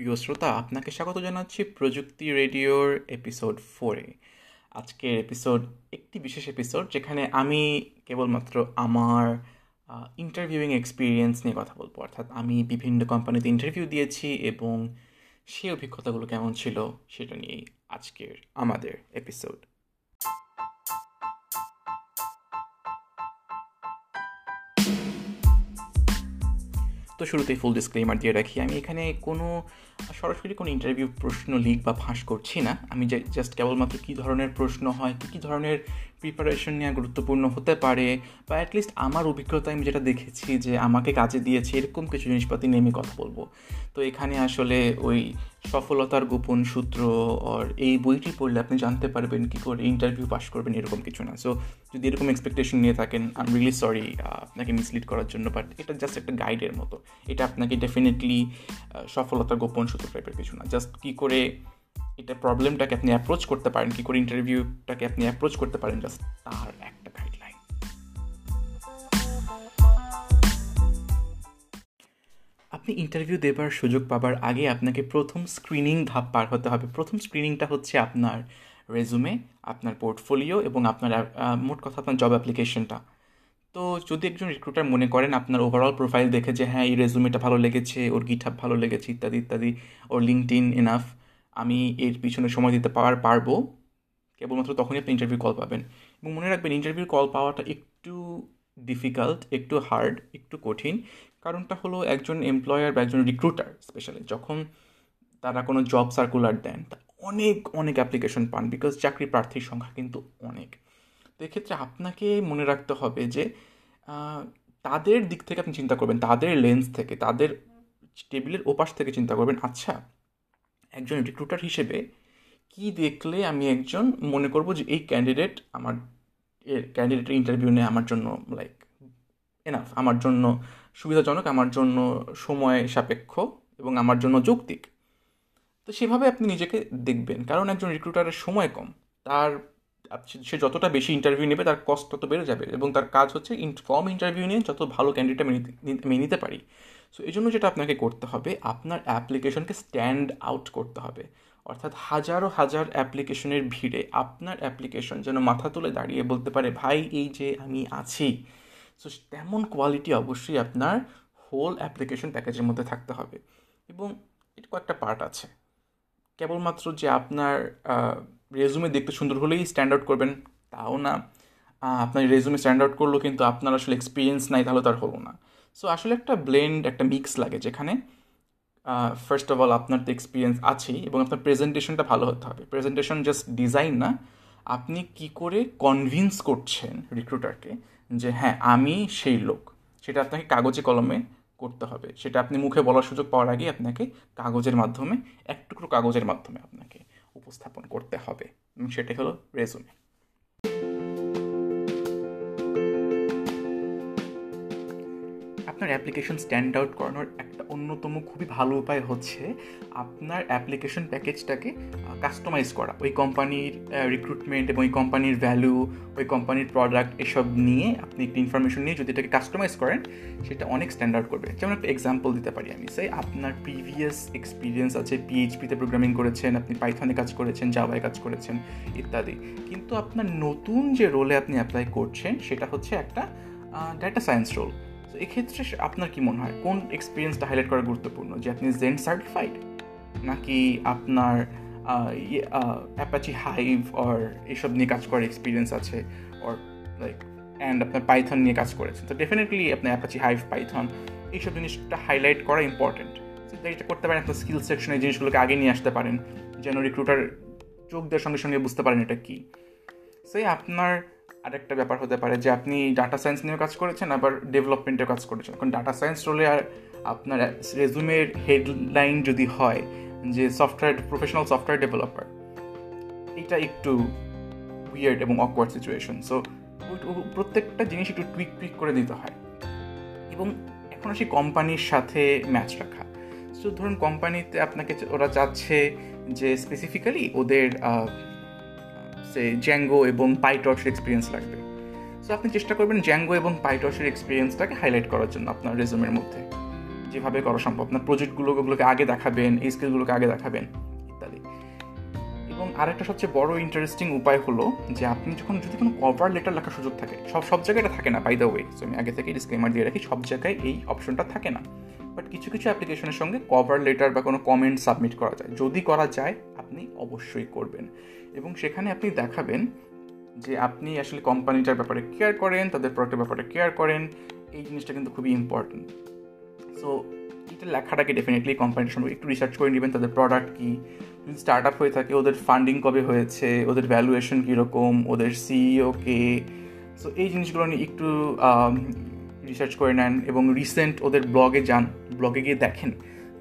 প্রিয় শ্রোতা, আপনাকে স্বাগত জানাচ্ছি প্রযুক্তি রেডিওর এপিসোড ফোরে আজকের এপিসোড, একটি বিশেষ এপিসোড যেখানে আমি কেবলমাত্র আমার ইন্টারভিউইং এক্সপিরিয়েন্স নিয়ে কথা বলব। অর্থাৎ আমি বিভিন্ন কোম্পানিতে ইন্টারভিউ দিয়েছি এবং সেই অভিজ্ঞতাগুলো কেমন ছিল সেটা নিয়েই আজকের আমাদের এপিসোড। তো শুরুতেই ফুল ডিসক্লেমার দিয়ে রাখি, আমি এখানে কোনো সরাসরি কোনো ইন্টারভিউ প্রশ্ন লিখ বা ফাঁস করছি না। আমি জাস্ট কেবলমাত্র কী ধরনের প্রশ্ন হয়, কী কী ধরনের প্রিপারেশন নেওয়া গুরুত্বপূর্ণ হতে পারে, বা অ্যাটলিস্ট আমার অভিজ্ঞতায় আমি যেটা দেখেছি যে আমাকে কাজে দিয়েছে, এরকম কিছু জিনিসপাতি নিয়ে আমি কথা বলব। তো এখানে আসলে ওই সফলতার গোপন সূত্র আর এই বইটি পড়লে আপনি জানতে পারবেন কী করে ইন্টারভিউ পাস করবেন, এরকম কিছু না। সো যদি এরকম এক্সপেকটেশন নিয়ে থাকেন আই এম রিয়েলি সরি আপনাকে মিসলিড করার জন্য বাট এটা জাস্ট একটা গাইডের মতো। এটা আপনাকে ডেফিনেটলি সফলতার গোপন সূত্র টাইপের কিছু না। জাস্ট কী করে এটা প্রবলেমটাকে আপনি অ্যাপ্রোচ করতে পারেন, কী করে ইন্টারভিউটাকে আপনি অ্যাপ্রোচ করতে পারেন জাস্ট তার একটা গাইডলাইন আপনি ইন্টারভিউ দেবার সুযোগ পাবার আগে আপনাকে প্রথম স্ক্রিনিং ধাপ পার হতে হবে। প্রথম স্ক্রিনিংটা হচ্ছে আপনার রেজুমে আপনার পোর্টফোলিও এবং আপনার মোট কথা আপনার জব অ্যাপ্লিকেশনটা তো যদি একজন রিক্রুটার মনে করেন আপনার ওভারঅল প্রোফাইল দেখে যে হ্যাঁ এই রেজুমেটা ভালো লেগেছে, ওর গিঠাপ ভালো লেগেছে, ইত্যাদি ইত্যাদি ওর লিঙ্কড ইন এনাফ আমি এর পিছনে সময় দিতে পাওয়ার পারব, কেবলমাত্র তখনই আপনি ইন্টারভিউ কল পাবেন। এবং মনে রাখবেন ইন্টারভিউ কল পাওয়াটা একটু ডিফিকাল্ট একটু হার্ড একটু কঠিন। কারণটা হলো একজন এমপ্লয়ার বা একজন রিক্রুটার স্পেশালি যখন তারা কোনো জব সার্কুলার দেন, তা অনেক অনেক অ্যাপ্লিকেশন পান বিকজ চাকরি প্রার্থীর সংখ্যা কিন্তু অনেক। তো এক্ষেত্রে আপনাকে মনে রাখতে হবে যে তাদের দিক থেকে আপনি চিন্তা করবেন, তাদের লেন্স থেকে, তাদের টেবিলের ওপাশ থেকে চিন্তা করবেন আচ্ছা একজন রিক্রুটার হিসেবে কি দেখলে আমি একজন মনে করব যে এই ক্যান্ডিডেট আমার, এর ক্যান্ডিডেটের ইন্টারভিউ নেয় আমার জন্য লাইক এনাফ আমার জন্য সুবিধাজনক, আমার জন্য সময় সাপেক্ষ এবং আমার জন্য যৌক্তিক। তো সেভাবে আপনি নিজেকে দেখবেন, কারণ একজন রিক্রুটারের সময় কম, তার সে যতটা বেশি ইন্টারভিউ নেবে, তার কস্ট তত বেড়ে যাবে এবং তার কাজ হচ্ছে কম ইন্টারভিউ নিয়ে যত ভালো ক্যান্ডিডেট আমি নিতে পারি। সো এই জন্য যেটা আপনাকে করতে হবে, আপনার অ্যাপ্লিকেশনকে স্ট্যান্ড আউট করতে হবে। অর্থাৎ হাজারো হাজার অ্যাপ্লিকেশনের ভিড়ে আপনার অ্যাপ্লিকেশন যেন মাথা তুলে দাঁড়িয়ে বলতে পারে, ভাই, এই যে আমি আছি। সো তেমন কোয়ালিটি অবশ্যই আপনার হোল অ্যাপ্লিকেশন প্যাকেজের মধ্যে থাকতে হবে। এবং এটা কয়েকটা পার্ট আছে। কেবলমাত্র যে আপনার রেজুমে দেখতে সুন্দর হলেই স্ট্যান্ড আউট করবেন। তাও না। আপনার রেজুমে স্ট্যান্ড আউট করল কিন্তু আপনার আসলে এক্সপিরিয়েন্স নাই, তাহলে তার হলো না। সো আসলে একটা ব্লেন্ড একটা মিক্স লাগে যেখানে ফার্স্ট অফ অল আপনার তো এক্সপিরিয়েন্স আছেই এবং আপনার প্রেজেন্টেশনটা ভালো হতে হবে। প্রেজেন্টেশন জাস্ট ডিজাইন না। আপনি কি করে কনভিন্স করছেন রিক্রুটারকে যে হ্যাঁ আমি সেই লোক। সেটা আপনাকে কাগজে কলমে করতে হবে। সেটা আপনি মুখে বলার সুযোগ পাওয়ার আগে আপনাকে কাগজের মাধ্যমে, এক টুকরো কাগজের মাধ্যমে আপনাকে উপস্থাপন করতে হবে। এবং সেটাই হলো রেজুমে আপনার অ্যাপ্লিকেশন স্ট্যান্ড আউট করানোর একটা অন্যতম খুবই ভালো উপায় হচ্ছে আপনার অ্যাপ্লিকেশন প্যাকেজটাকে কাস্টমাইজ করা। ওই কোম্পানির রিক্রুটমেন্ট এবং ওই কোম্পানির ভ্যালু ওই কোম্পানির প্রোডাক্ট এসব নিয়ে আপনি একটি ইনফরমেশন নিয়ে যদি এটাকে কাস্টমাইজ করেন, সেটা অনেক স্ট্যান্ড আউট করবে। যেমন একটা এক্সাম্পল দিতে পারি আমি। সেই আপনার প্রিভিয়াস এক্সপিরিয়েন্স আছে পিএইচপিতে প্রোগ্রামিং করেছেন, আপনি পাইথনে কাজ করেছেন জাভায় কাজ করেছেন, ইত্যাদি। কিন্তু আপনার নতুন যে রোলে আপনি অ্যাপ্লাই করছেন, সেটা হচ্ছে একটা ডাটা সায়েন্স রোল তো এক্ষেত্রে আপনার কি মনে হয়, কোন এক্সপিরিয়েন্সটা হাইলাইট করা গুরুত্বপূর্ণ? যে আপনি জেন সার্টিফাইড নাকি আপনার অ্যাপাচি হাইভ অর এসব নিয়ে কাজ করার এক্সপিরিয়েন্স আছে? অর লাইক অ্যান্ড আপনার পাইথন নিয়ে কাজ করেছেন। তো ডেফিনেটলি আপনার অ্যাপাচি হাইভ পাইথন এইসব জিনিসটা হাইলাইট করা ইম্পর্টেন্ট এটা করতে পারেন, আপনার স্কিল সেকশনে জিনিসগুলোকে আগে নিয়ে আসতে পারেন। যেন রিক্রুটার চোখ দেওয়ার সঙ্গে সঙ্গে বুঝতে পারেন এটা কী। সেই আপনার আরেকটা ব্যাপার হতে পারে যে আপনি ডাটা সায়েন্স নিয়েও কাজ করেছেন, আবার ডেভেলপমেন্টেও কাজ করেছেন। এখন ডাটা সায়েন্স রোলে আর আপনার রেজুমের হেডলাইন যদি হয়, যে সফটওয়্যার প্রফেশনাল সফটওয়্যার ডেভেলপার এটা একটু উইয়ার্ড এবং অকওয়ার্ড সিচুয়েশন সো প্রত্যেকটা জিনিস একটু টুইক টুইক করে দিতে হয়। এবং এখন আসি কোম্পানির সাথে ম্যাচ রাখা। সো ধরুন কোম্পানিতে আপনাকে ওরা চাচ্ছে যে স্পেসিফিক্যালি ওদের সে জ্যাঙ্গো এবং পাইটর্সের এক্সপিরিয়েন্স লাগবে। সো আপনি চেষ্টা করবেন জ্যাঙ্গো এবং পাইটর্সের এক্সপিরিয়েন্সটাকে হাইলাইট করার জন্য আপনার রেজুমের মধ্যে। যেভাবে করা সম্ভব। আপনার প্রজেক্টগুলো ওগুলোকে আগে দেখাবেন, এই স্কিলগুলোকে আগে দেখাবেন, ইত্যাদি। এবং আরেকটা সবচেয়ে বড় ইন্টারেস্টিং উপায় হলো যে, আপনি যখন, যদি কোনো কভার লেটার লেখার সুযোগ থাকে, সব সব জায়গায় এটা থাকে না বাই দ্য ওয়ে সো আমি আগে থেকে ডিসক্লেমার দিয়ে রাখি, সব জায়গায় এই অপশনটা থাকে না। বাট কিছু কিছু অ্যাপ্লিকেশনের সঙ্গে কভার লেটার বা কোনো কমেন্ট সাবমিট করা যায়। যদি করা যায়, আপনি অবশ্যই করবেন। এবং সেখানে আপনি দেখাবেন যে আপনি আসলে কোম্পানিটার ব্যাপারে কেয়ার করেন, তাদের প্রোডাক্টের ব্যাপারে কেয়ার করেন, এই জিনিসটা কিন্তু খুবই ইম্পর্টেন্ট সো এটা লেখাটাকে ডেফিনেটলি কোম্পানির সঙ্গে একটু রিসার্চ করে নেবেন, তাদের প্রোডাক্ট কী? যদি স্টার্ট আপ হয়ে থাকে, ওদের ফান্ডিং কবে হয়েছে? ওদের ভ্যালুয়েশন কীরকম? ওদের সিইও কে? সো এই জিনিসগুলো নিয়ে একটু রিসার্চ করে নেন এবং রিসেন্ট ওদের ব্লগে যান ব্লগে গিয়ে দেখেন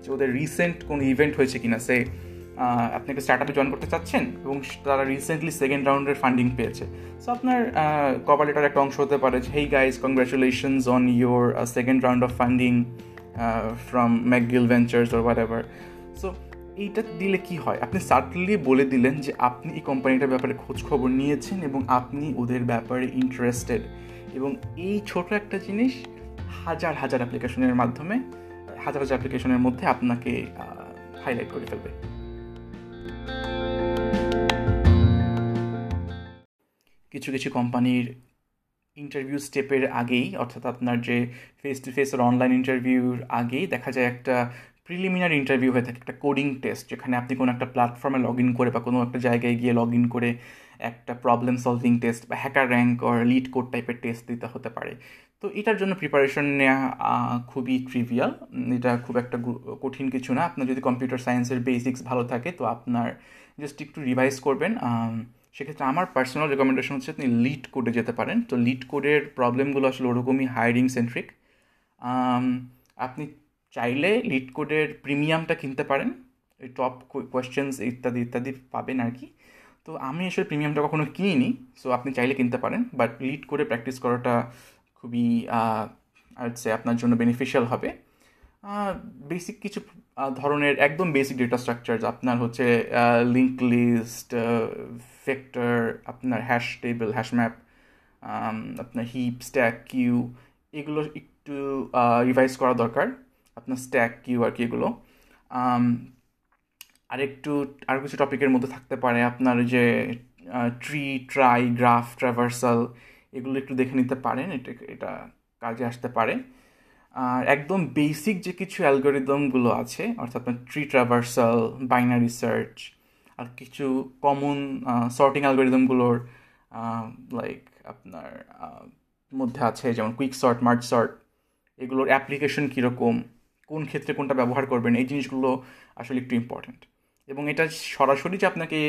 যে ওদের রিসেন্ট কোনো ইভেন্ট হয়েছে কিনা। সে আপনি একটা স্টার্ট জয়েন করতে চাচ্ছেন এবং তারা রিসেন্টলি সেকেন্ড রাউন্ডের ফান্ডিং পেয়েছে। সো আপনার কভার লেটার একটা অংশ হতে পারে hey guys congratulations on your second round of funding from McGill ventures or what so এইটা দিলে কি হয়? আপনি সার্টলি বলে দিলেন যে, আপনি এই কোম্পানিটার ব্যাপারে খোঁজ খবর নিয়েছেন এবং আপনি ওদের ব্যাপারে ইন্টারেস্টেড এবং এই ছোট একটা জিনিস হাজার হাজার অ্যাপ্লিকেশনের মাধ্যমে, হাজার হাজার অ্যাপ্লিকেশনের মধ্যে আপনাকে হাইলাইট করে ফেলবে। কিছু কিছু কোম্পানির ইন্টারভিউ স্টেপের আগেই, অর্থাৎ আপনার যে ফেস টু ফেস আর অনলাইন ইন্টারভিউর আগেই দেখা যায় একটা প্রিলিমিনারি ইন্টারভিউ হয়ে থাকে, একটা কোডিং টেস্ট যেখানে আপনি কোনো একটা প্ল্যাটফর্মে লগ ইন করে বা কোনো একটা জায়গায় গিয়ে লগ ইন করে একটা প্রবলেম সলভিং টেস্ট বা HackerRank or LeetCode টাইপের টেস্ট দিতে হতে পারে। তো এটার জন্য প্রিপারেশন নেওয়া খুবই ট্রিভিয়াল এটা খুব একটা কঠিন কিছু না। আপনার যদি কম্পিউটার সায়েন্সের বেসিক্স ভালো থাকে, তো আপনার জাস্ট একটু রিভাইজ করবেন। সেক্ষেত্রে আমার পার্সোনাল রেকমেন্ডেশন হচ্ছে আপনি লিড কোডে যেতে পারেন। তো লিড কোডের প্রবলেমগুলো আসলে ওরকমই হায়ারিং সেন্ট্রিক আপনি চাইলে লিড কোডের প্রিমিয়ামটা কিনতে পারেন। ওই টপ কোয়েশ্চেন্স ইত্যাদি ইত্যাদি পাবেন আর কি। তো আমি আসলে প্রিমিয়ামটা কখনো কিনিনি। সো আপনি চাইলে কিনতে পারেন। বাট লিড করে প্র্যাকটিস করাটা খুবই সে আপনার জন্য বেনিফিশিয়াল হবে। বেসিক কিছু ধরনের একদম বেসিক ডেটা স্ট্রাকচার আপনার হচ্ছে লিঙ্ক লিস্ট ভেক্টর আপনার হ্যাশ টেবিল হ্যাশ ম্যাপ আপনার হিপ স্ট্যাক কিউ এগুলো একটু রিভাইজ করা দরকার, আপনার স্ট্যাক কিউ আর কি এগুলো। আর একটু আরও কিছু টপিকের মধ্যে থাকতে পারে আপনার যে ট্রি ট্রাই গ্রাফ ট্রাভার্সাল এগুলো একটু দেখে নিতে পারেন, এটা এটা কাজে আসতে পারে। আর একদম বেসিক যে কিছু অ্যালগোরিদমগুলো আছে, অর্থাৎ আপনার ট্রি ট্রাভার্সাল বাইনারি সার্চ আর কিছু কমন সর্টিং অ্যালগোরিদমগুলোর লাইক আপনার মধ্যে আছে, যেমন কুইক সর্ট মার্চ সর্ট এগুলোর অ্যাপ্লিকেশন কীরকম, কোন ক্ষেত্রে কোনটা ব্যবহার করবেন, এই জিনিসগুলো আসলে একটু ইম্পর্ট্যান্ট এবং এটা সরাসরি যে আপনাকে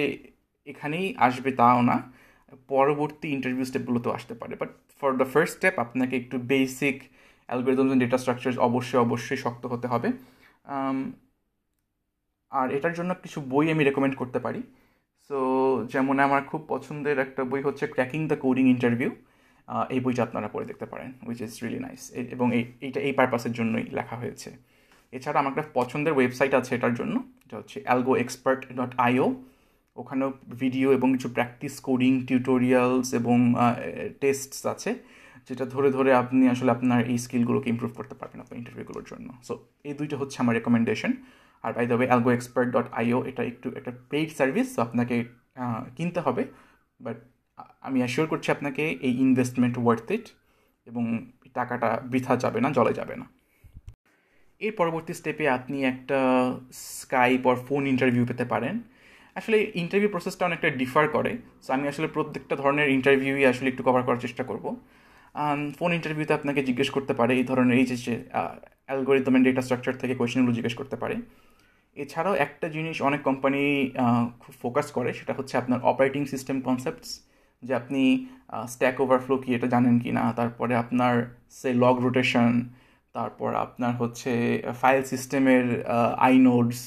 এখানেই আসবে তাও না পরবর্তী ইন্টারভিউ স্টেপগুলোতেও আসতে পারে। But for the first step আপনাকে একটু basic algorithms and data structure অবশ্যই অবশ্যই শক্ত হতে হবে। আর এটার জন্য কিছু বই আমি রেকমেন্ড করতে পারি। সো যেমন আমার খুব পছন্দের একটা বই হচ্ছে ক্র্যাকিং দ্য কোডিং ইন্টারভিউ এই বইটা আপনারা পড়ে দেখতে পারেন উইচ ইজ রিয়েলি নাইস এবং এইটা এই পারপাসের জন্যই লেখা হয়েছে। এছাড়া আমার একটা পছন্দের ওয়েবসাইট আছে এটার জন্য, এটা হচ্ছে অ্যালগো এক্সপার্ট ডট আইও ওখানেও ভিডিও এবং কিছু প্র্যাকটিস কোডিং টিউটোরিয়ালস এবং টেস্টস আছে, যেটা ধরে ধরে আপনি আসলে আপনার এই স্কিলগুলোকে ইম্প্রুভ করতে পারবেন আপনার ইন্টারভিউগুলোর জন্য। সো এই দুইটা হচ্ছে আমার recommendation R by the AlgoExpert dot io এটা একটু একটা পেইড সার্ভিস আপনাকে কিনতে হবে। বাট আমি অ্যাসিওর করছি আপনাকে, এই ইনভেস্টমেন্ট ওয়ার্থ ইট এবং টাকাটা বৃথা যাবে না, জলে যাবে না। এর পরবর্তী স্টেপে আপনি একটা স্কাইপ অর ফোন ইন্টারভিউ পেতে পারেন। আসলে ইন্টারভিউ প্রসেসটা অনেকটা ডিফার করে সো আমি আসলে প্রত্যেকটা ধরনের ইন্টারভিউই আসলে একটু কভার করার চেষ্টা করব। ফোন ইন্টারভিউতে আপনাকে জিজ্ঞেস করতে পারে এই ধরনের এই যে অ্যালগোরিদম অ্যান্ড ডেটা স্ট্রাকচার থেকে কোয়েশনগুলো জিজ্ঞেস করতে পারে। এছাড়াও একটা জিনিস অনেক কোম্পানি খুব ফোকাস করে, সেটা হচ্ছে আপনার অপারেটিং সিস্টেম কনসেপ্টস যে আপনি স্ট্যাক ওভারফ্লো কি এটা জানেন কি না? তারপরে আপনার, সে লগ রোটেশন তারপর আপনার হচ্ছে ফাইল সিস্টেমের আইনোডস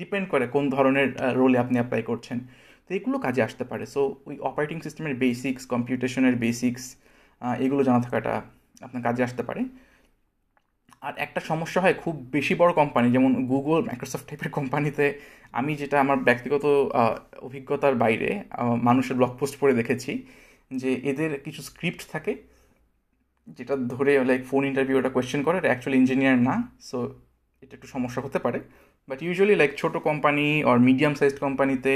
ডিপেন্ড করে কোন ধরনের রোলে আপনি অ্যাপ্লাই করছেন। তো এগুলো কাজে আসতে পারে। সো ওই অপারেটিং সিস্টেমের বেসিক্স কম্পিউটেশনের বেসিক্স এগুলো জানা থাকাটা আপনার কাজে আসতে পারে। আর একটা সমস্যা হয় খুব বেশি বড় কোম্পানি যেমন গুগল মাইক্রোসফট টাইপের কোম্পানিতে আমি যেটা আমার ব্যক্তিগত অভিজ্ঞতার বাইরে মানুষের ব্লগ পোস্ট পড়ে দেখেছি যে এদের কিছু স্ক্রিপ্ট থাকে যেটা ধরে লাইক ফোন ইন্টারভিউ ওটা কোয়েশ্চেন করে অ্যাকচুয়ালি ইঞ্জিনিয়ার না। সো এটা একটু সমস্যা হতে পারে। বাট ইউজুয়ালি লাইক ছোটো কোম্পানি অর মিডিয়াম সাইজ কোম্পানিতে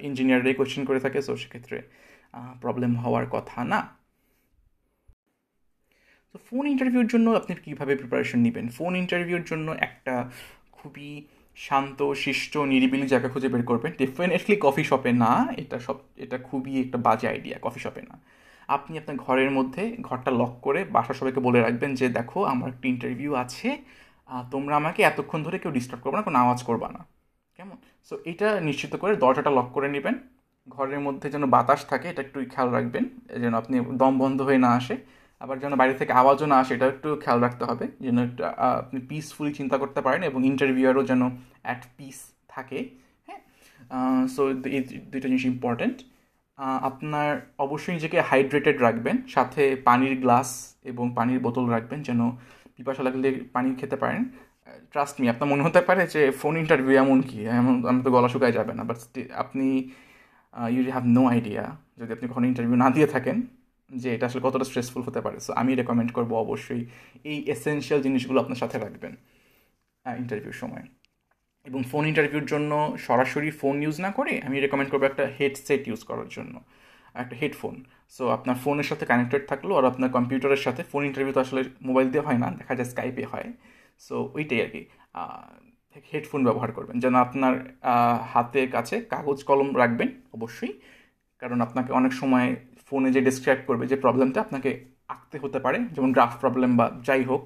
ইঞ্জিনিয়াররাই কোয়েশ্চেন করে থাকে সো সেক্ষেত্রে প্রবলেম হওয়ার কথা না। তো ফোন ইন্টারভিউর জন্য আপনি কীভাবে প্রিপারেশন নেবেন? ফোন ইন্টারভিউর জন্য একটা খুবই শান্ত, শিষ্ট, নিরিবিলি জায়গা খুঁজে বের করবেন। ডেফিনেটলি কফি শপে না, এটা সব, এটা খুবই একটা বাজে আইডিয়া কফি শপে না। আপনি আপনার ঘরের মধ্যে ঘরটা লক করে বাসা সবাইকে বলে রাখবেন যে, দেখো, আমার একটা ইন্টারভিউ আছে তোমরা আমাকে এতক্ষণ ধরে কেউ ডিস্টার্ব করবে না কোনো আওয়াজ করবা না। কেমন? সো এটা নিশ্চিত করে দরজাটা লক করে নেবেন। ঘরের মধ্যে যেন বাতাস থাকে, এটা একটু খেয়াল রাখবেন, যেন আপনি দম বন্ধ হয়ে না আসে। আবার যেন বাইরে থেকে আওয়াজও না আসে, এটাও একটু খেয়াল রাখতে হবে। যেন একটু আপনি পিসফুলি চিন্তা করতে পারেন এবং ইন্টারভিউয়ারও যেন অ্যাট পিস থাকে হ্যাঁ? সো এই দুইটা জিনিস ইম্পর্ট্যান্ট আপনার অবশ্যই নিজেকে হাইড্রেটেড রাখবেন, সাথে পানির গ্লাস এবং পানির বোতল রাখবেন, যেন পিপাসা লাগলে পানি খেতে পারেন। ট্রাস্ট মি আপনার মনে হতে পারে যে ফোন ইন্টারভিউ এমন কি? এমন, আমি তো গলা শুকায় যাবে না বাট আপনি ইউ হ্যাভ নো আইডিয়া যদি আপনি কখনো ইন্টারভিউ না দিয়ে থাকেন, যে এটা আসলে কতটা স্ট্রেসফুল হতে পারে। সো আমি রেকমেন্ড করব অবশ্যই এই এসেনশিয়াল জিনিসগুলো আপনার সাথে রাখবেন ইন্টারভিউর সময়। এবং ফোন ইন্টারভিউর জন্য সরাসরি ফোন ইউজ না করে আমি রেকমেন্ড করব একটা হেডসেট ইউজ করার জন্য। একটা হেডফোন সো আপনার ফোনের সাথে কানেক্টেড থাকল আর আপনার কম্পিউটারের সাথে ফোন ইন্টারভিউ তো আসলে মোবাইল দিয়ে হয় না, দেখা যায় স্কাইপে হয়। সো ওইটাই আর কি। হেডফোন ব্যবহার করবেন। যেন আপনার হাতের কাছে কাগজ কলম রাখবেন, অবশ্যই। কারণ আপনাকে অনেক সময় ফোনে যে ডিসক্রাইব করবে যে প্রবলেমটা আপনাকে আঁকতে হতে পারে, যেমন গ্রাফ প্রবলেম বা যাই হোক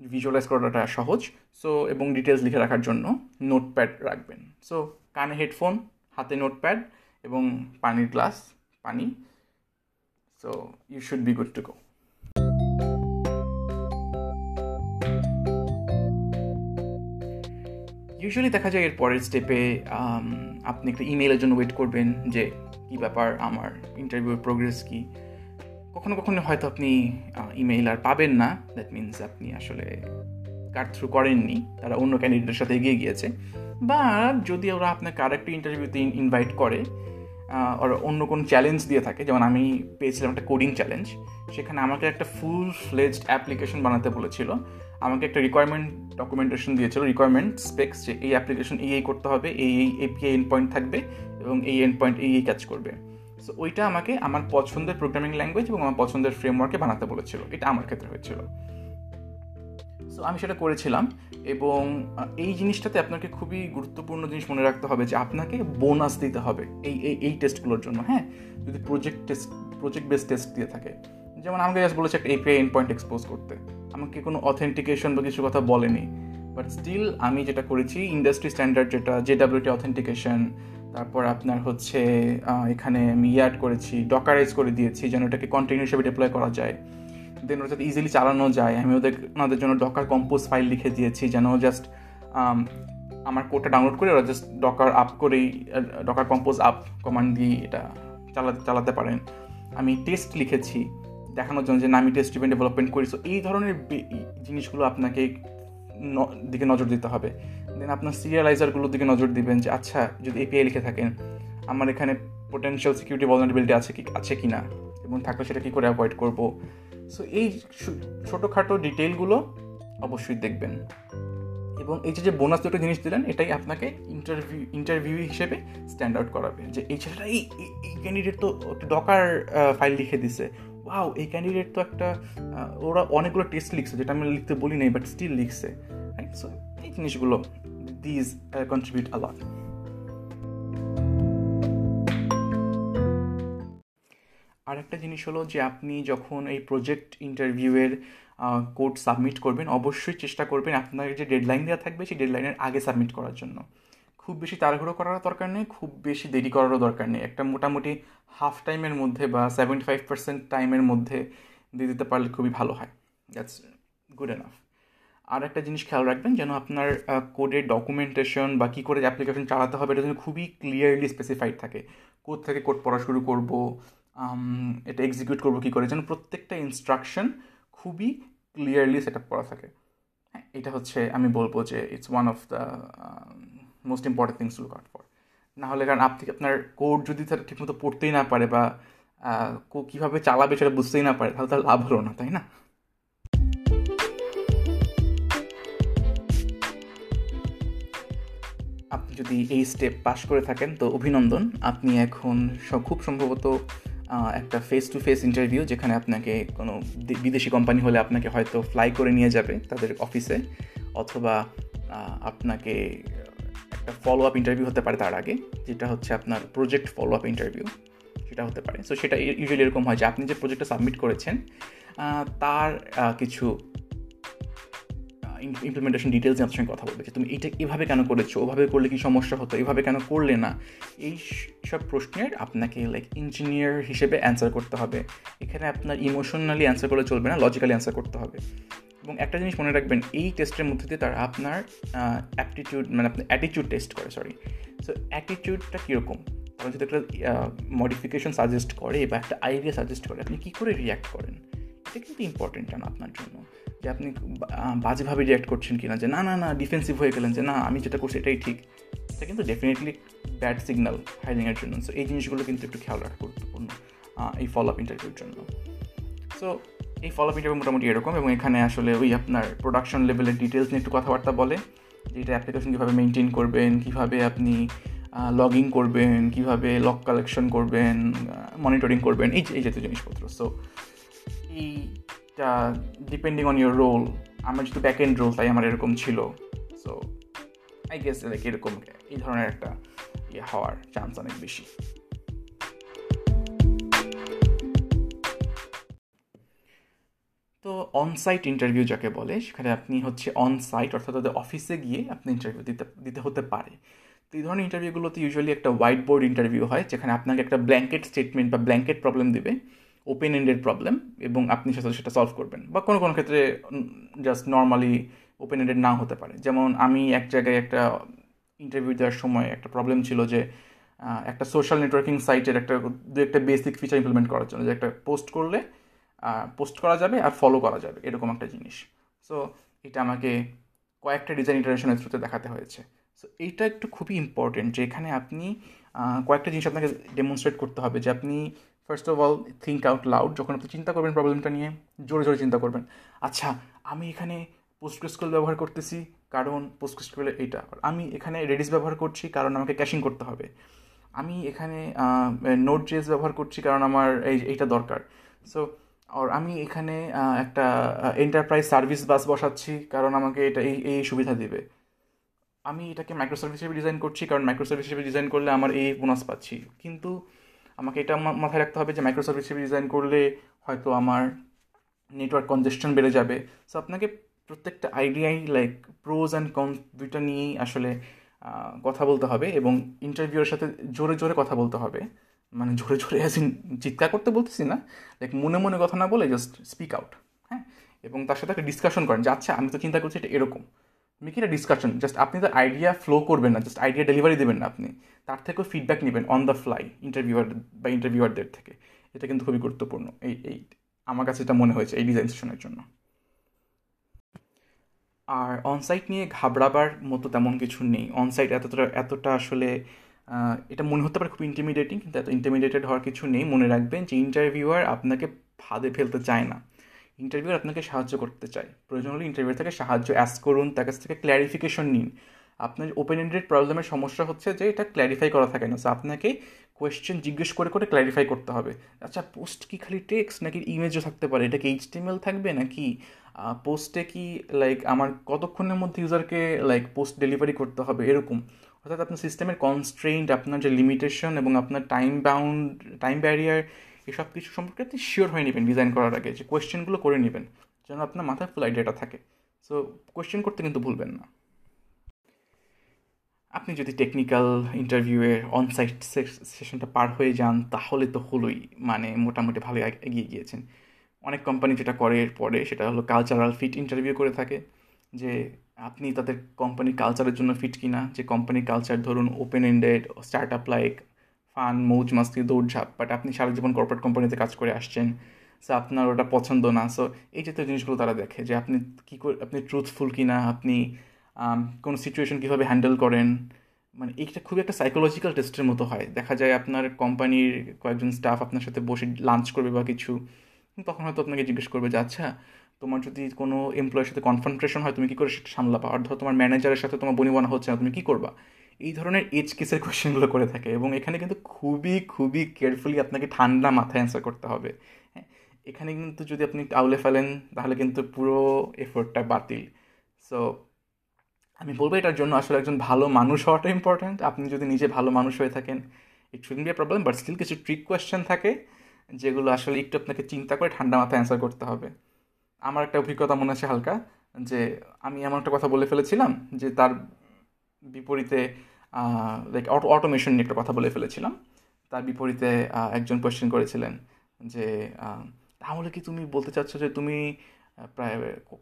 ভিজুয়ালাইজ করাটা সহজ। সো এবং ডিটেলস লিখে রাখার জন্য নোটপ্যাড রাখবেন। সো কানে হেডফোন হাতে নোটপ্যাড এবং পানির গ্লাস পানি। So you should be good to go usually দেখা যায় এর পরের স্টেপে আপনি একটা ইমেলের জন্য ওয়েট করবেন যে, কী ব্যাপার, আমার ইন্টারভিউর প্রোগ্রেস কী? কখনো কখনো হয়তো আপনি ইমেইল আর পাবেন না। দ্যাট মিনস আপনি আসলে কার থ্রু করেননি। তারা অন্য ক্যান্ডিডেটের সাথে এগিয়ে গিয়েছে। বা যদি ওরা আপনাকে আরেকটা ইন্টারভিউতে ইনভাইট করে অন্য কোনো চ্যালেঞ্জ দিয়ে থাকে। যেমন আমি পেয়েছিলাম একটা কোডিং চ্যালেঞ্জ সেখানে আমাকে একটা ফুল ফ্লেজড অ্যাপ্লিকেশন বানাতে বলেছিল। আমাকে একটা রিকোয়ারমেন্ট ডকুমেন্টেশন দিয়েছিল রিকোয়ারমেন্ট স্পেক্স যে এই অ্যাপ্লিকেশন এই এই করতে হবে, এই এই এপিআই এন্ড পয়েন্ট থাকবে এবং এই এন্ড পয়েন্ট এই এই কাজ করবে। সো ওইটা আমাকে আমার পছন্দের প্রোগ্রামিং ল্যাঙ্গুয়েজ এবং আমার পছন্দের ফ্রেমওয়ার্কে বানাতে বলেছিল। এটা আমার ক্ষেত্রে হয়েছিল। সো আমি সেটা করেছিলাম। এবং এই জিনিসটাতে আপনাকে খুবই গুরুত্বপূর্ণ জিনিস মনে রাখতে হবে যে আপনাকে বোনাস দিতে হবে এই এই এই টেস্টগুলোর জন্য হ্যাঁ? যদি project test project base test দিয়ে থাকে। যেমন আমাকে জাস্ট বলেছে একটা এপিআই এন্ড পয়েন্ট এক্সপোজ করতে। আমাকে কোনো অথেন্টিকেশন বা কিছু কথা বলেনি। বাট স্টিল আমি যেটা করেছি ইন্ডাস্ট্রি স্ট্যান্ডার্ড যেটা জেডাব্লিউটি অথেন্টিকেশন তারপর আপনার হচ্ছে এখানে আমি ইয়াড করেছি ডকারাইজ করে দিয়েছি যেন এটাকে কন্টিনিউ হিসেবে ডিপ্লয় করা যায়। দেন ওটা যাতে ইজিলি চালানো যায়। আমি ওদের, ওনাদের জন্য ডকার কম্পোজ ফাইল লিখে দিয়েছি যেন জাস্ট আমার কোডটা ডাউনলোড করে ওরা জাস্ট ডকার আপ করেই ডকার কম্পোজ আপ কমান্ড দিয়ে এটা চালাতে চালাতে পারেন। আমি টেস্ট লিখেছি, দেখানোর জন্য যে না আমি টেস্ট ইভেন্ট ডেভেলপমেন্ট করি। সো এই ধরনের জিনিসগুলো আপনাকে দিকে নজর দিতে হবে। দেন আপনার সিরিয়ালাইজারগুলোর দিকে নজর দিবেন যে আচ্ছা যদি এপিআই লিখে থাকেন, আমার এখানে পোটেন্সিয়াল সিকিউরিটি ভলনারেবিলিটি আছে কি আছে কি না এবং থাকলে সেটা কী করে অ্যাভয়েড করব? সো এই ছোটোখাটো ডিটেলগুলো অবশ্যই দেখবেন। এবং এই যে যে বোনাস দুটো জিনিস দিলেন, এটাই আপনাকে ইন্টারভিউ ইন্টারভিউ হিসেবে স্ট্যান্ড আউট করাবে। যে এই ছেলেটা এই এই ক্যান্ডিডেট তো একটা ডকার ফাইল লিখে দিছে। ওয়াও এই ক্যান্ডিডেট তো একটা ওরা অনেকগুলো টেস্ট লিখছে, যেটা আমি লিখতে বলি নাই বাট স্টিল লিখছে। রাইট সো এই জিনিসগুলো দিজ কন্ট্রিবিউট আলাদ আর একটা জিনিস হলো যে আপনি যখন এই প্রজেক্ট ইন্টারভিউয়ের কোড সাবমিট করবেন, অবশ্যই চেষ্টা করবেন আপনার যে ডেডলাইন দেওয়া থাকবে সেই ডেডলাইনের আগে সাবমিট করার জন্য। খুব বেশি তাড়াহুড়ো করারও দরকার নেই, খুব বেশি দেরি করারও দরকার নেই। একটা মোটামুটি হাফ টাইমের মধ্যে বা সেভেন্টি ফাইভ পার্সেন্ট টাইমের মধ্যে দিয়ে দিতে পারলে খুবই ভালো হয়। দ্যাটস গুড এনাফ আর একটা জিনিস খেয়াল রাখবেন যেন আপনার কোডের ডকুমেন্টেশন বা কী করে অ্যাপ্লিকেশন চালাতে হবে এটা যেন খুবই ক্লিয়ারলি স্পেসিফাইড থাকে। কোড থেকে কোড পড়া শুরু করব এটা এক্সিকিউট করব কী করে? যেন প্রত্যেকটা ইনস্ট্রাকশন খুবই ক্লিয়ারলি সেট আপ করা থাকে। হ্যাঁ এটা হচ্ছে আমি বলব যে it's one of the most important things look out for না হলে কারণ আপনি আপনার কোড যদি তারা ঠিকমতো পড়তেই না পারে বা কীভাবে চালাবে সেটা বুঝতেই না পারে, তাহলে তার লাভ হলো না, তাই না? আপনি যদি এই স্টেপ পাশ করে থাকেন, তো অভিনন্দন। আপনি এখন খুব সম্ভবত একটা ফেস টু ফেস ইন্টারভিউ যেখানে আপনাকে কোনো বিদেশি কোম্পানি হলে আপনাকে হয়তো ফ্লাই করে নিয়ে যাবে তাদের অফিসে অথবা আপনাকে একটা ফলো আপ ইন্টারভিউ হতে পারে তার আগে, যেটা হচ্ছে আপনার প্রজেক্ট ফলো আপ ইন্টারভিউ সেটা হতে পারে। সো সেটা ইউজুয়ালি এরকম হয় যে আপনি যে প্রজেক্টটা সাবমিট করেছেন তার কিছু ইমপ্লিমেন্টেশন ডিটেলস আপনার সঙ্গে কথা বলবে যে তুমি এইটা এভাবে কেন করেছ? ওভাবে করলে কি সমস্যা হতো? এভাবে কেন করলে না? এই সব প্রশ্নের আপনাকে লাইক ইঞ্জিনিয়ার হিসেবে অ্যান্সার করতে হবে। এখানে আপনার ইমোশনালি অ্যান্সার করলে চলবে না লজিক্যালি অ্যান্সার করতে হবে। এবং একটা জিনিস মনে রাখবেন, এই টেস্টের মধ্যে দিয়ে তারা আপনার অ্যাপটিটিউড মানে আপনার অ্যাটিটিউড টেস্ট করে সরি সো অ্যাটিটিউডটা কীরকম? তারা যদি একটা মডিফিকেশন সাজেস্ট করে বা একটা আইডিয়া সাজেস্ট করে, আপনি কী করে রিয়্যাক্ট করেন? এটা কিন্তু ইম্পর্টেন্ট না আপনার জন্য। যে আপনি বাজেভাবে রিয়াক্ট করছেন কি না যে না না না ডিফেন্সিভ হয়ে গেলেন, যে না, আমি যেটা করছি এটাই ঠিক। এটা কিন্তু ডেফিনেটলি ব্যাড সিগনাল হাইরিংয়ের জন্য। সো এই জিনিসগুলো কিন্তু একটু খেয়াল রাখা গুরুত্বপূর্ণ এই ফলো আপ ইন্টারভিউর জন্য। সো এই ফলো আপ ইন্টারভিউ মোটামুটি এরকম এবং এখানে আসলে ওই আপনার প্রোডাকশন লেভেলের ডিটেলস নিয়ে একটু কথাবার্তা বলে, যে এটা অ্যাপ্লিকেশন কীভাবে মেনটেন করবেন, কীভাবে আপনি লগ ইন করবেন, কীভাবে লক কালেকশন করবেন মনিটরিং করবেন, এই এই জাতীয় জিনিসপত্র। সো এইটা ডিপেন্ডিং অন ইউর রোল আমার যেহেতু ব্যাক এন্ড রোল তাই আমার এরকম ছিল। সো আই গেস লাইক এরকম এই ধরনের একটা ইয়ে হওয়ার চান্স অনেক বেশি। তো অনসাইট ইন্টারভিউ যাকে বলে, সেখানে আপনি হচ্ছে অন সাইট অর্থাৎ তাদের অফিসে গিয়ে আপনি ইন্টারভিউ দিতে দিতে হতে পারে। তো এই ধরনের ইন্টারভিউগুলোতে ইউজুয়ালি একটা হোয়াইট বোর্ড ইন্টারভিউ হয়, যেখানে আপনাকে একটা ব্ল্যাঙ্কেট স্টেটমেন্ট বা ব্ল্যাঙ্কেট প্রবলেম দিবে। ওপেন এন্ডেড প্রবলেম এবং আপনি সেটা সেটা সলভ করবেন। বা কোনো কোনো ক্ষেত্রে জাস্ট নর্মালি ওপেন এন্ডেড না হতে পারে। যেমন আমি এক জায়গায় একটা ইন্টারভিউ দেওয়ার সময় একটা প্রবলেম ছিল যে একটা সোশ্যাল নেটওয়ার্কিং সাইটের একটা, দু একটা বেসিক ফিচার ইমপ্লিমেন্ট করার জন্য যে একটা পোস্ট করলে পোস্ট করা যাবে আর ফলো করা যাবে, এরকম একটা জিনিস। সো এটা আমাকে কয়েকটা ডিজাইন ইন্টারনেশনের থ্রুতে দেখাতে হয়েছে। সো এইটা একটু খুবই ইম্পর্টেন্ট যে এখানে আপনি কয়েকটা জিনিস আপনাকে ডেমনস্ট্রেট করতে হবে যে আপনি first of all think out loud যখন আপনি চিন্তা করবেন প্রবলেমটা নিয়ে, জোরে জোরে চিন্তা করবেন। আচ্ছা আমি এখানে পোস্ট পোস্টগ্রেসকুল ব্যবহার করতেছি, কারণ পোস্ট পোস্টগ্রেসকুলের এইটা। আমি এখানে রেডিস ব্যবহার করছি, কারণ আমাকে ক্যাশিং করতে হবে। আমি এখানে নোট জেস ব্যবহার করছি, কারণ আমার এই এইটা দরকার। সো আর আমি এখানে একটা এন্টারপ্রাইজ সার্ভিস বাস বসাচ্ছি, কারণ আমাকে এটা এই এই সুবিধা দেবে। আমি এটাকে মাইক্রোসার্ভিস হিসেবে ডিজাইন করছি, কারণ মাইক্রোসার্ভিস হিসেবে ডিজাইন করলে আমার এই বোনাস পাচ্ছি। কিন্তু আমাকে এটা মাথায় রাখতে হবে যে মাইক্রোসার্ভিস হিসেবে ডিজাইন করলে হয়তো আমার নেটওয়ার্ক কনজেশন বেড়ে যাবে। সো আপনাকে প্রত্যেকটা আইডিয়াই লাইক প্রোজ অ্যান্ড কন দুইটা নিয়েই আসলে কথা বলতে হবে এবং ইন্টারভিউয়ের সাথে জোরে জোরে কথা বলতে হবে। মানে জোরে জোরে অ্যাজ চিৎকার করতে বলতেছি না লাইক মনে মনে কথা না বলে জাস্ট স্পিক আউট হ্যাঁ? এবং তার সাথে একটা ডিসকাশন করেন যে আচ্ছা আমি তো চিন্তা করছি এটা এরকম। তুমি কি একটা ডিসকাশন জাস্ট আপনি তো আইডিয়া ফ্লো করবেন না জাস্ট আইডিয়া ডেলিভারি দেবেন না আপনি। তার থেকেও ফিডব্যাক নেবেন অন দ্য ফ্লাই ইন্টারভিউয়ার বা ইন্টারভিউয়ারদের থেকে। এটা কিন্তু খুবই গুরুত্বপূর্ণ, এই এই, আমার কাছে এটা মনে হয়েছে এই ডিজাইন সেশনের জন্য। আর অনসাইট নিয়ে ঘাবড়াবার মতো তেমন কিছু নেই। অনসাইট এতটা এতটা আসলে এটা মনে হতে পারে খুব ইন্টিমিডিয়েটিং কিন্তু এত ইন্টিমিডিয়েটেড হওয়ার কিছু নেই। মনে রাখবেন যে ইন্টারভিউয়ার আপনাকে ফাঁদে ফেলতে চায় না। ইন্টারভিউয়ার আপনাকে সাহায্য করতে চায়। প্রয়োজন হলে ইন্টারভিউ থেকে সাহায্য অ্যাস করুন, তার কাছ থেকে ক্ল্যারিফিকেশন নিন। আপনার ওপেন এন্ডেড প্রবলেমের সমস্যা হচ্ছে যে, এটা ক্ল্যারিফাই করা থাকে না। সো আপনাকে কোয়েশ্চেন জিজ্ঞেস করে করে ক্ল্যারিফাই করতে হবে। আচ্ছা পোস্ট কি খালি টেক্সট নাকি ইমেজও থাকতে পারে? এটা কি এইচটিএমএল থাকবে নাকি পোস্টে কি লাইক আমার কতক্ষণের মধ্যে ইউজারকে লাইক পোস্ট ডেলিভারি করতে হবে? এরকম। অর্থাৎ আপনার সিস্টেমের কনস্ট্রেন্ট আপনার যে লিমিটেশন এবং আপনার টাইম বাউন্ড টাইম ব্যারিয়ার এসব কিছু সম্পর্কে আপনি শিওর হয়ে নেবেন ডিজাইন করার আগে যে কোয়েশ্চেনগুলো করে নেবেন, যেন আপনার মাথায় ফুল আইডিয়াটা থাকে। সো কোয়েশ্চেন করতে কিন্তু ভুলবেন না। আপনি যদি টেকনিক্যাল ইন্টারভিউয়ের অনসাইট সেশনটা পার হয়ে যান, তাহলে তো হলোই মানে মোটামুটি ভালো এগিয়ে গিয়েছেন। অনেক কোম্পানি যেটা করে পরে, সেটা হলো কালচারাল ফিট ইন্টারভিউ করে থাকে, যে আপনি তাদের কোম্পানির কালচারের জন্য ফিট কিনা, যে কোম্পানির কালচার ধরুন open ended startup like fun, মৌজ, মাস্তি দৌড়ঝাঁপ বাট আপনি সারা জীবন কর্পোরেট কোম্পানিতে কাজ করে আসছেন সো আপনার ওটা পছন্দ না সো এই জাতীয় জিনিসগুলো তারা দেখে যে আপনি কী করে, আপনি ট্রুথফুল কি না আপনি কোনো সিচুয়েশন কীভাবে হ্যান্ডেল করেন মানে এইটা খুবই একটা সাইকোলজিক্যাল টেস্টের মতো হয়। দেখা যায় আপনার কোম্পানির কয়েকজন স্টাফ আপনার সাথে বসে লাঞ্চ করবে বা কিছু, তখন হয়তো আপনাকে জিজ্ঞেস করবে যে আচ্ছা তোমার যদি কোনো এমপ্লয়ের সাথে কনফ্রন্ট্রেশন হয়, তুমি কী করে সেটা সামলাবা? ধরো তোমার ম্যানেজারের সাথে তোমার বনিবনা হচ্ছে না, তুমি কী করবা? এই ধরনের এজ কেসের কোয়েশ্চেনগুলো করে থাকে এবং এখানে কিন্তু খুবই খুবই কেয়ারফুলি আপনাকে ঠান্ডা মাথায় অ্যান্সার করতে হবে। হ্যাঁ এখানে কিন্তু যদি আপনি আউলে ফেলেন, তাহলে কিন্তু পুরো এফোর্টটা বাতিল। সো আমি বলব এটার জন্য আসলে একজন ভালো মানুষ হওয়াটা ইম্পর্ট্যান্ট আপনি যদি নিজে ভালো মানুষ হয়ে থাকেন it should be a problem but still কিছু ট্রিক কোয়েশ্চেন থাকে, যেগুলো আসলে একটু আপনাকে চিন্তা করে ঠান্ডা মাথায় অ্যান্সার করতে হবে। আমার একটা অভিজ্ঞতা মনে আছে হালকা, যে আমি এমন একটা কথা বলে ফেলেছিলাম, যে তার বিপরীতে লাইক অটো অটোমেশন নিয়ে একটা কথা বলে ফেলেছিলাম। তার বিপরীতে একজন কোয়েশ্চেন করেছিলেন যে তাহলে কি তুমি বলতে চাচ্ছ যে তুমি প্রায়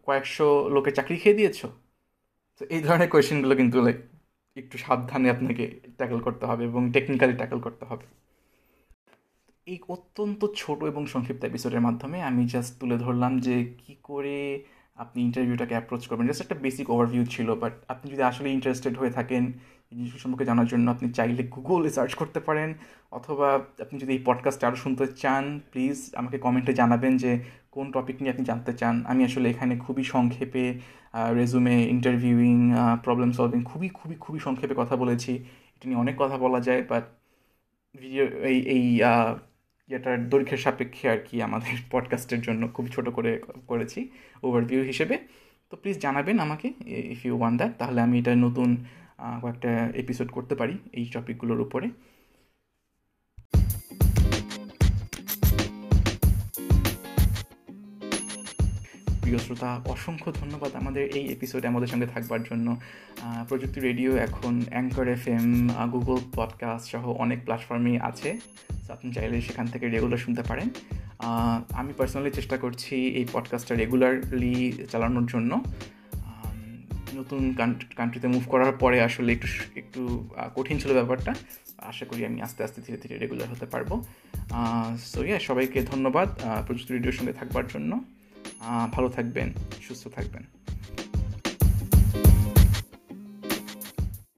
কয়েকশো লোকের চাকরি খেয়ে দিয়েছ? তো এই ধরনের কোয়েশ্চেনগুলো কিন্তু লাইক একটু সাবধানে আপনাকে ট্যাকল করতে হবে এবং টেকনিক্যালি ট্যাকল করতে হবে। এই অত্যন্ত ছোট এবং সংক্ষিপ্ত এপিসোডের মাধ্যমে আমি জাস্ট তুলে ধরলাম যে কি করে আপনি ইন্টারভিউটাকে অ্যাপ্রোচ করবেন। জাস্ট একটা বেসিক ওভারভিউ ছিল বাট আপনি যদি আসলে ইন্টারেস্টেড হয়ে থাকেন জিনিসগুলো সম্পর্কে জানার জন্য আপনি চাইলে গুগলে সার্চ করতে পারেন, অথবা আপনি যদি এই পডকাস্টটা আরও শুনতে চান প্লিজ আমাকে কমেন্টে জানাবেন যে কোন টপিক নিয়ে আপনি জানতে চান। আমি আসলে এখানে খুবই সংক্ষেপে রেজুমে ইন্টারভিউইং প্রবলেম সলভিং খুবই খুবই খুবই সংক্ষেপে কথা বলেছি। এটা নিয়ে অনেক কথা বলা যায় বাট ভিডিও এই এই যেটার দৈর্ঘ্যের সাপেক্ষে আর কি আমাদের পডকাস্টের জন্য খুবই ছোট করে, করেছি ওভারভিউ হিসেবে। তো প্লিজ জানাবেন আমাকে ইফ ইউ ওয়ান দ্যাট তাহলে আমি এটা নতুন কয়েকটা এপিসোড করতে পারি এই টপিকগুলোর উপরে। প্রিয় শ্রোতা, অসংখ্য ধন্যবাদ আমাদের এই এপিসোডে আমাদের সঙ্গে থাকবার জন্য। প্রযুক্তি রেডিও এখন anchor F M Google podcast সহ অনেক প্ল্যাটফর্মেই আছে। আপনি চাইলে সেখান থেকে রেগুলার শুনতে পারেন। আমি পার্সোনালি চেষ্টা করছি এই পডকাস্টটা রেগুলারলি চালানোর জন্য। নতুন কান্ট্রিতে মুভ করার পরে আসলে একটু একটু কঠিন ছিল ব্যাপারটা। আশা করি আমি আস্তে আস্তে ধীরে ধীরে রেগুলার হতে পারব। সো ইয়া সবাইকে ধন্যবাদ প্রযুক্তি রেডিওর সঙ্গে থাকবার জন্য। ভালো থাকবেন, সুস্থ থাকবেন।